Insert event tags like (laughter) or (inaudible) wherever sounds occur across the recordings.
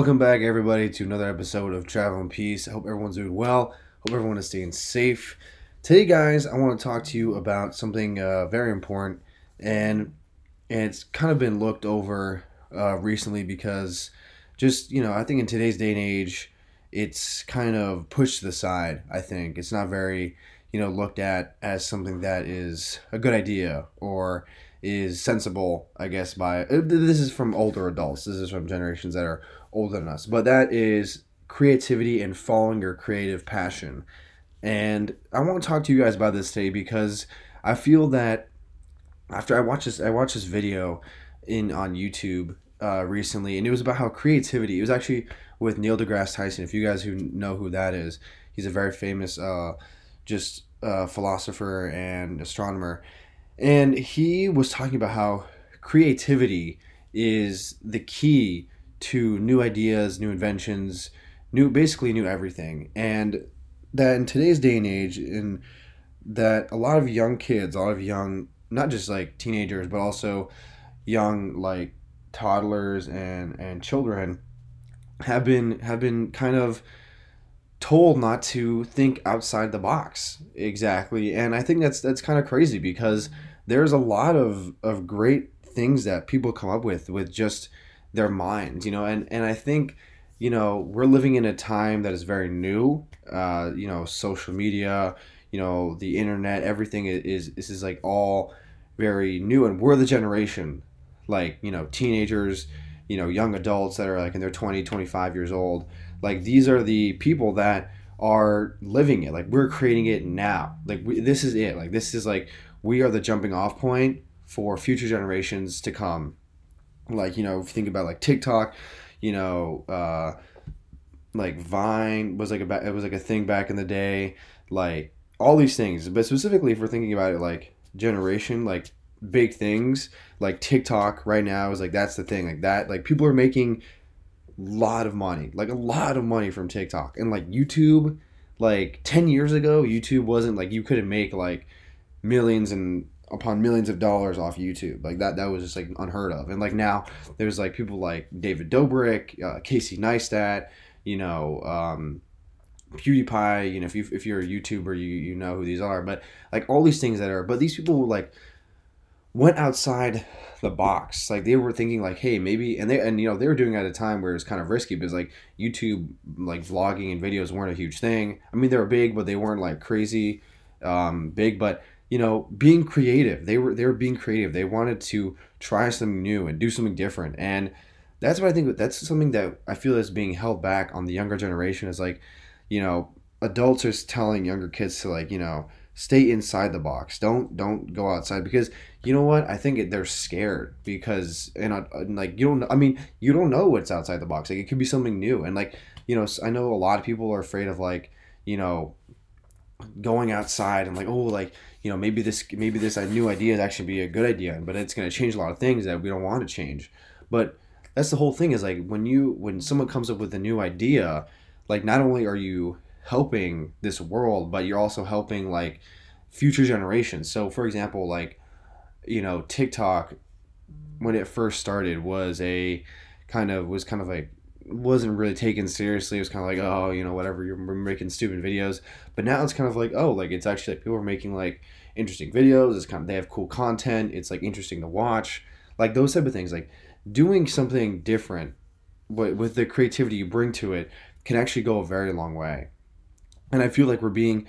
Welcome back, everybody, to another episode of Travel in Peace. I hope everyone's doing well. Hope everyone is staying safe. Today, guys, I want to talk to you about something uh, very important, and, and it's kind of been looked over uh, recently because just, you know, I think in today's day and age, it's kind of pushed to the side, I think. It's not very, you know, looked at as something that is a good idea or is sensible, I guess, by uh, this is from older adults. This is from generations that are older than us. But that is creativity and following your creative passion. And I want to talk to you guys about this today because I feel that after I watched this I watched this video in on YouTube uh, recently and it was about how creativity it was actually with Neil deGrasse Tyson. If you guys who know who that is, he's a very famous uh, just uh, philosopher and astronomer and he was talking about how creativity is the key to new ideas, new inventions, new basically new everything. And that in today's day and age, in that a lot of young kids, a lot of young, not just like teenagers, but also young like toddlers and and children have been have been kind of told not to think outside the box exactly and i think that's that's kind of crazy because there's a lot of of great things that people come up with with just their minds, you know, and and I think you know we're living in a time that is very new. Uh, you know, social media, you know, the internet, everything is this is like all very new, and we're the generation, like you know, teenagers, you know, young adults that are like in their 20, 25 years old. Like these are the people that are living it. Like we're creating it now. Like we, this is it. Like this is like we are the jumping off point for future generations to come. Like, you know, think about like TikTok, you know, uh, like Vine was like a it was like a thing back in the day, like all these things. But specifically, if we're thinking about it, like generation, like big things, like TikTok right now is like that's the thing, like that, like people are making a lot of money, like a lot of money from TikTok, and like YouTube, like ten years ago, YouTube wasn't like you couldn't make like millions and upon millions of dollars off YouTube. Like that, that was just like unheard of. And like now, there's like people like David Dobrik, uh, Casey Neistat, you know, um, PewDiePie. You know, if you if you're a YouTuber, you you know who these are. But like all these things that are, but these people like went outside the box. Like they were thinking like, hey, maybe, and they and you know they were doing at a time where it's kind of risky because like YouTube, like vlogging and videos weren't a huge thing. I mean, they were big, but they weren't like crazy um, big. But you know, being creative. They were they were being creative. They wanted to try something new and do something different. And that's what I think that's something that I feel is being held back on the younger generation is like, you know, adults are telling younger kids to like, you know, stay inside the box. Don't don't go outside because you know what? I think they're scared because and uh, like you don't I mean, you don't know what's outside the box. Like it could be something new. And like, you know, I know a lot of people are afraid of like, you know, going outside and like, oh, like you know maybe this maybe this uh, new idea is actually be a good idea but it's going to change a lot of things that we don't want to change. But that's the whole thing is like when you when someone comes up with a new idea like not only are you helping this world but you're also helping like future generations. So for example like you know tiktok when it first started was a kind of was kind of like wasn't really taken seriously. It was kind of like, oh, you know, whatever, you're making stupid videos. But now it's kind of like, oh, like it's actually like people are making like interesting videos. It's kind of they have cool content. It's like interesting to watch, like those type of things. Like doing something different, but with the creativity you bring to it, can actually go a very long way. And I feel like we're being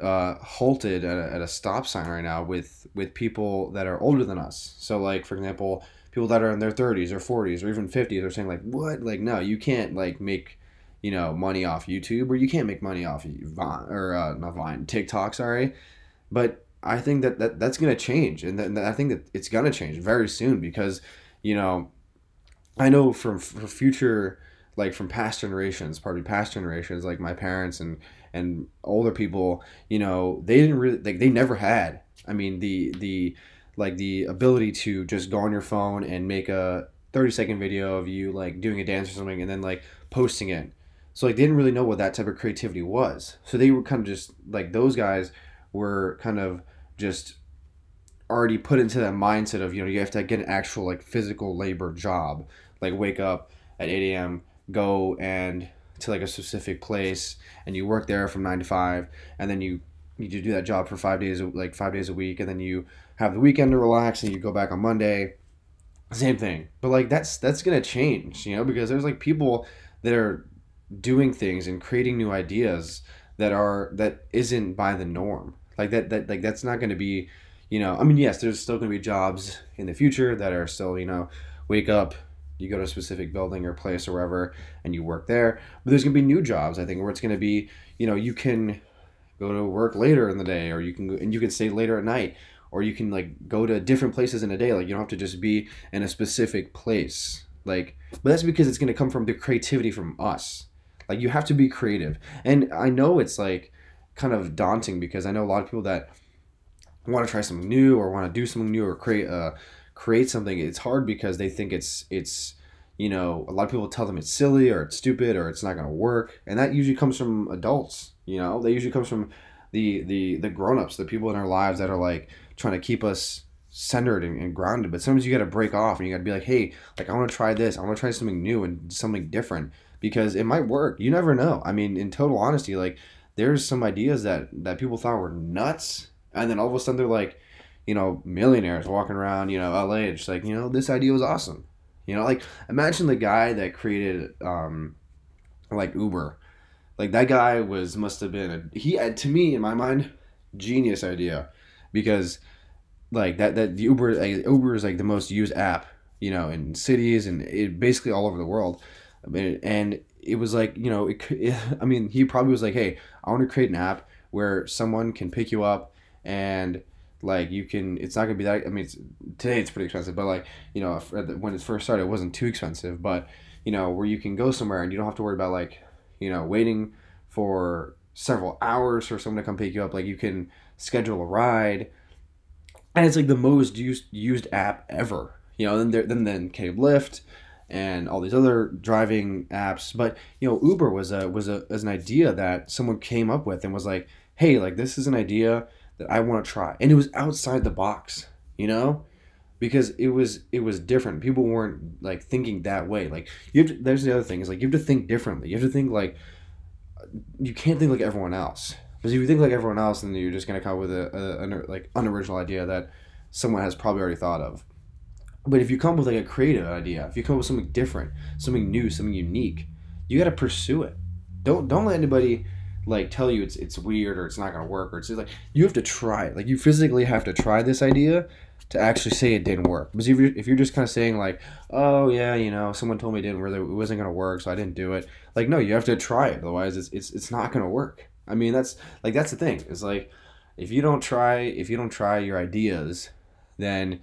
uh, halted at a, at a stop sign right now with with people that are older than us. So like for example people that are in their 30s or 40s or even 50s are saying like what? Like no you can't like make you know money off youtube or you can't make money off vine or uh, not vine tiktok sorry. But i think that, that that's going to change and, i think that it's going to change very soon because you know i know from for future like from past generations probably past generations like my parents and and older people you know they didn't really like they never had i mean the the like the ability to just go on your phone and make a 30 second video of you like doing a dance or something and then like posting it. So like they didn't really know what that type of creativity was. So they were kind of just like those guys were kind of just already put into that mindset of you know you have to get an actual like physical labor job like wake up at 8 a.m go and to like a specific place and you work there from nine to five, and then you you do that job for five days, like five days a week, and then you have the weekend to relax, and you go back on Monday. Same thing, but like that's that's gonna change, you know, because there's like people that are doing things and creating new ideas that are that isn't by the norm. Like that that like that's not gonna be, you know. I mean, yes, there's still gonna be jobs in the future that are still, you know, wake up, you go to a specific building or place or wherever and you work there but there's going to be new jobs i think where it's going to be you know you can go to work later in the day or you can go, and you can stay later at night or you can like go to different places in a day. Like you don't have to just be in a specific place. Like but that's because it's going to come from the creativity from us. Like you have to be creative. And i know it's like kind of daunting because i know a lot of people that want to try something new or want to do something new or create a create something. It's hard because they think it's it's you know a lot of people tell them it's silly or it's stupid or it's not going to work. And that usually comes from adults you know? That usually comes from the the the grown-ups the people in our lives that are like trying to keep us centered and, and grounded but sometimes you got to break off and you got to be like hey like i want to try this i want to try something new and something different because it might work you never know i mean in total honesty like there's some ideas that that people thought were nuts and then all of a sudden they're like you know, millionaires walking around, you know, LA, just like, you know, this idea was awesome. You know, like imagine the guy that created um like Uber. Like that guy was must have been a he had to me in my mind genius idea because like that that the Uber like, Uber is like the most used app, you know, in cities and it basically all over the world. And it was like, you know, it, it (laughs) I mean, he probably was like, "Hey, I want to create an app where someone can pick you up and like you can it's not gonna be that i mean it's, today it's pretty expensive but like you know when it first started it wasn't too expensive but you know where you can go somewhere and you don't have to worry about like you know waiting for several hours for someone to come pick you up like you can schedule a ride and it's like the most used used app ever you know then there then then came lyft and all these other driving apps but you know uber was a was a as an idea that someone came up with and was like hey like this is an idea that I want to try. And it was outside the box, you know? Because it was it was different. People weren't like thinking that way. Like you have to, there's the other thing is like you have to think differently. You have to think like you can't think like everyone else. Because if you think like everyone else, then you're just gonna come up with a, a, a like unoriginal idea that someone has probably already thought of. But if you come with like a creative idea, if you come with something different, something new, something unique, you got to pursue it. Don't don't let anybody like tell you it's it's weird or it's not gonna work or it's like you have to try it. Like you physically have to try this idea to actually say it didn't work. Because if you're if you're just kind of saying like, oh yeah, you know, someone told me it didn't really it wasn't gonna work, so I didn't do it. Like no, you have to try it. Otherwise, it's it's it's not gonna work. I mean, that's like that's the thing. It's like if you don't try if you don't try your ideas, then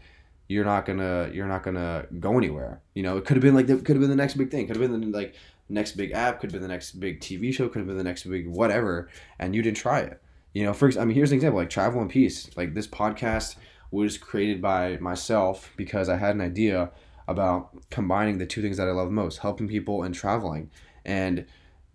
you're not gonna you're not gonna go anywhere. You know, it could have been like it could have been the next big thing. Could have been like next big app, could have been the next big TV show, could have been the next big whatever, and you didn't try it. You know, for I mean, here's an example like Travel and Peace. Like this podcast was created by myself because I had an idea about combining the two things that I love most, helping people and traveling. And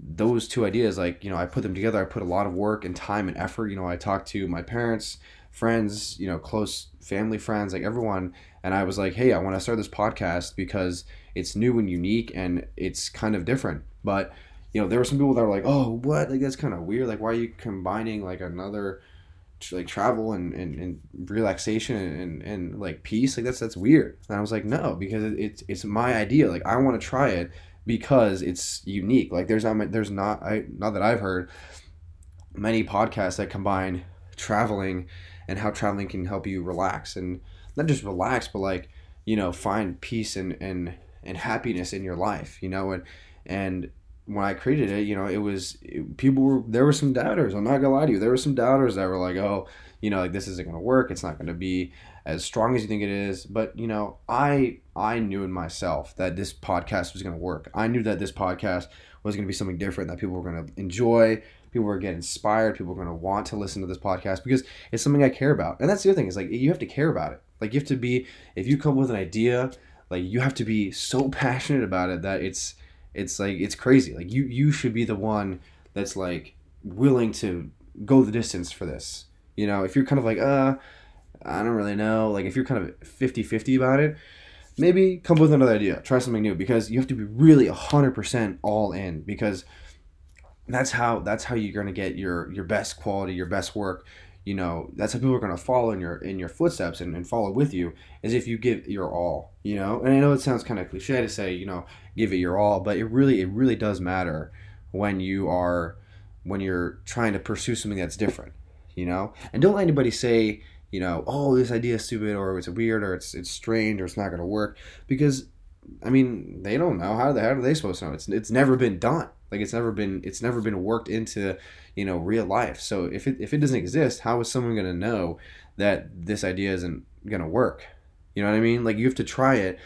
those two ideas, like, you know, I put them together. I put a lot of work and time and effort. You know, I talked to my parents, friends, you know, close family friends, like everyone. And I was like, hey, I want to start this podcast because it's new and unique and it's kind of different. But you know, there were some people that were like, "Oh, what? Like that's kind of weird. Like, why are you combining like another like travel and, and, and relaxation and, and, like peace? Like that's that's weird." And I was like, "No, because it's it's my idea. Like I want to try it because it's unique. Like there's not there's not I not that I've heard many podcasts that combine traveling and how traveling can help you relax and not just relax, but like you know find peace and and and happiness in your life, you know, and and when I created it, you know, it was it, people were there were some doubters. I'm not gonna lie to you, there were some doubters that were like, oh, you know, like this isn't gonna work. It's not gonna be as strong as you think it is. But you know, I I knew in myself that this podcast was gonna work. I knew that this podcast was gonna be something different that people were gonna enjoy. People were get inspired. People were gonna want to listen to this podcast because it's something I care about. And that's the other thing is like you have to care about it. Like you have to be if you come with an idea like you have to be so (laughs) passionate about it that it's it's like it's crazy like you you should be the one that's like willing to go the distance for this you know if you're kind of like uh i don't really know like if you're kind of 50-50 about it maybe come up with another idea, try something new because you have to be really 100% all in because that's how that's how you're going to get your your best quality, your best work. You know, that's how people are going to follow in your in your footsteps and, and follow with you is if you give your all, you know. And I know it sounds kind of cliche to say, you know, give it your all, but it really it really does matter when you are when you're trying to pursue something that's different, you know? And don't let anybody say, you know, oh, this idea is stupid or it's weird or it's it's strange or it's not going to work because I mean, they don't know how the how are they supposed to know? It's it's never been done. Like it's never been it's never been worked into, you know, real life. So if it if it doesn't exist, how is someone going to know that this idea isn't going to work? You know what I mean? Like you have to try it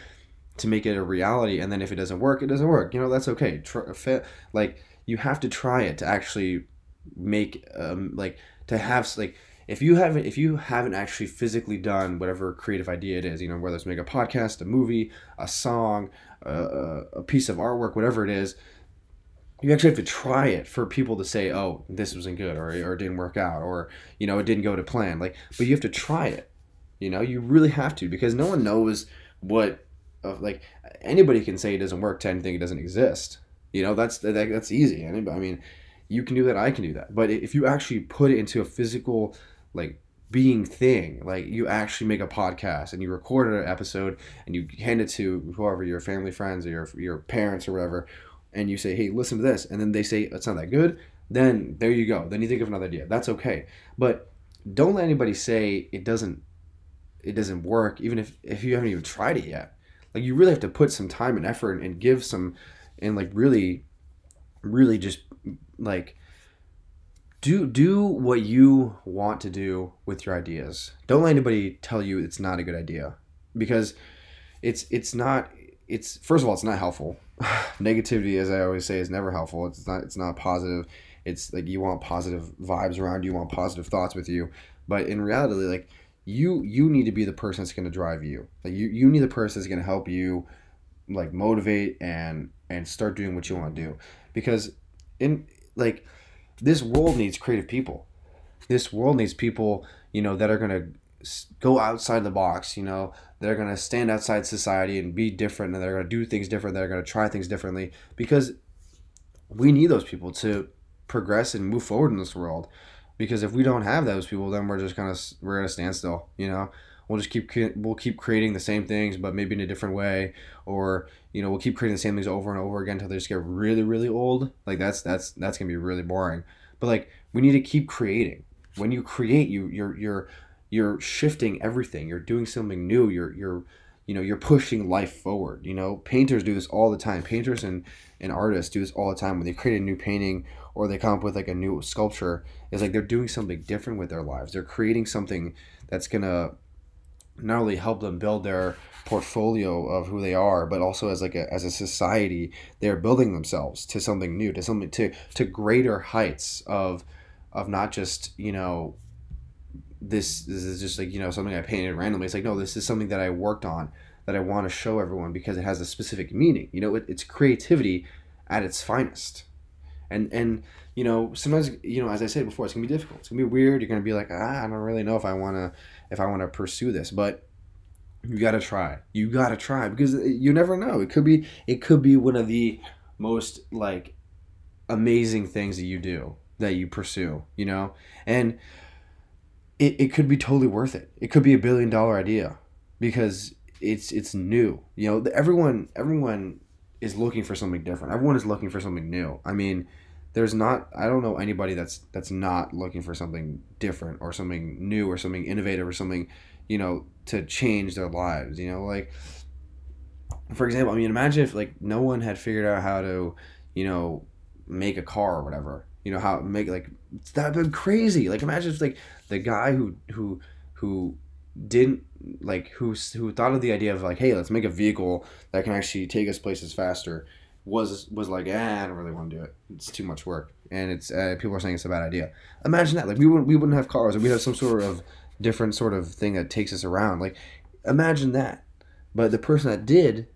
to make it a reality and then if it doesn't work, it doesn't work. You know, that's okay. Try, like you have to try it to actually make um like to have like if you haven't if you haven't actually physically done whatever creative idea it is you know whether it's make a podcast a movie a song a, a piece of artwork whatever it is you actually have to try it for people to say oh this wasn't good or, or it didn't work out or you know it didn't go to plan. Like but you have to try it. You know you really have to because no one knows what of like anybody can say it doesn't work to anything it doesn't exist. You know that's that, that's easy. I mean you can do that i can do that. But if you actually put it into a physical like being thing. Like you actually make a podcast and you record an episode and you hand it to whoever your family friends or your your parents or whatever, and you say, "Hey, listen to this," and then they say it's not that good. Then there you go. Then you think of another idea. That's okay. But don't let anybody say it doesn't it doesn't work, even if if you haven't even tried it yet. Like you really have to put some time and effort and give some and like really really just like do do what you want to do with your ideas. Don't let anybody tell you it's not a good idea because it's it's not it's first of all it's not helpful. (sighs) Negativity as I always say is never helpful. It's not it's not positive. It's like you want positive vibes around you, you want positive thoughts with you. But in reality like you you need to be the person that's going to drive you. Like you you need the person that's going to help you like motivate and and start doing what you want to do because in like this world needs creative people. This world needs people, you know, that are going to go outside the box, you know, they're going to stand outside society and be different and they're going to do things different, they're going to try things differently because we need those people to progress and move forward in this world. Because if we don't have those people, then we're just kind of we're at a standstill, you know we'll just keep we'll keep creating the same things but maybe in a different way. Or you know we'll keep creating the same things over and over again until they just get really really old. Like that's that's that's gonna be really boring. But like we need to keep creating. When you create you you're you're you're shifting everything. You're doing something new. You're you're you know you're pushing life forward you know? Painters do this all the time. Painters and and artists do this all the time. When they create a new painting or they come up with like a new sculpture it's like they're doing something different with their lives. They're creating something that's gonna not only help them build their portfolio of who they are, but also as like a, as a society, they're building themselves to something new, to something to to greater heights of of not just you know this this is just like you know something I painted randomly. It's like no, this is something that I worked on that I want to show everyone because it has a specific meaning. You know, it, it's creativity at its finest, and and you know sometimes you know as I said before, it's gonna be difficult. It's gonna be weird. You're gonna be like ah, I don't really know if I want to if I want to pursue this, but you got to try. You got to try because you never know. It could be it could be one of the most like amazing things that you do that you pursue, you know? And it, it could be totally worth it. It could be a billion dollar idea because it's it's new. You know, everyone everyone is looking for something different. Everyone is looking for something new. I mean, there's not I don't know anybody that's that's not looking for something different or something new or something innovative or something, you know, to change their lives, you know, like for example, I mean imagine if like no one had figured out how to, you know, make a car or whatever. You know, how make like that'd been crazy. Like imagine if like the guy who who who didn't like who who thought of the idea of like hey let's make a vehicle that can actually take us places faster was was like, ah, I don't really want to do it. It's too much work, and it's uh, people are saying it's a bad idea. Imagine that. Like we wouldn't we wouldn't have cars, or we have some sort of different sort of thing that takes us around. Like imagine that. But the person that did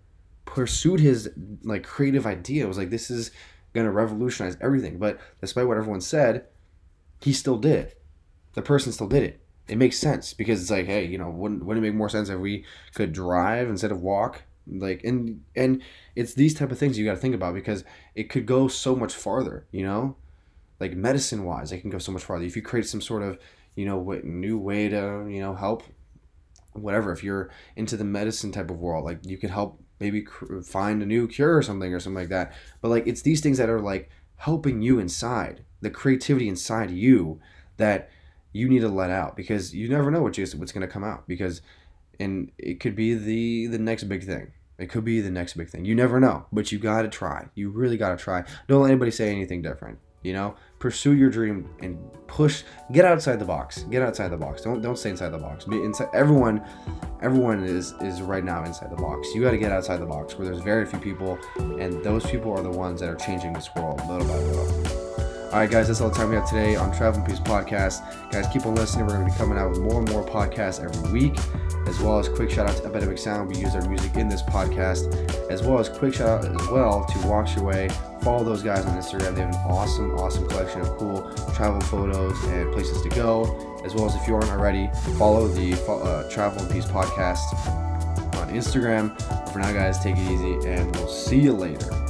pursued his like creative idea was like, this is gonna revolutionize everything. But despite what everyone said, he still did it. The person still did it it makes sense because it's like, hey, you know, wouldn't wouldn't it make more sense if we could drive instead of walk? Like, and and it's these type of things you got to think about because it could go so much farther. You know, like medicine wise, it can go so much farther. If you create some sort of you know new way to you know help whatever if you're into the medicine type of world like you could help maybe cr- find a new cure or something or something like that. But like it's these things that are like helping you inside the creativity inside you that you need to let out because you never know what you, what's going to come out because and it could be the the next big thing it could be the next big thing. You never know but you got to try. You really got to try. Don't let anybody say anything different you know? Pursue your dream and push get outside the box. Get outside the box. Don't don't stay inside the box. Be inside everyone everyone is is right now inside the box. You got to get outside the box where there's very few people and those people are the ones that are changing this world little by little all right, guys, that's all the time we have today on Travel and Peace Podcast. Guys, keep on listening. We're going to be coming out with more and more podcasts every week, as well as quick shout out to Epidemic Sound. We use their music in this podcast, as well as quick shout out as well to Walks Your Way. Follow those guys on Instagram. They have an awesome, awesome collection of cool travel photos and places to go, as well as if you aren't already, follow the uh, Travel and Peace Podcast on Instagram. But for now, guys, take it easy, and we'll see you later.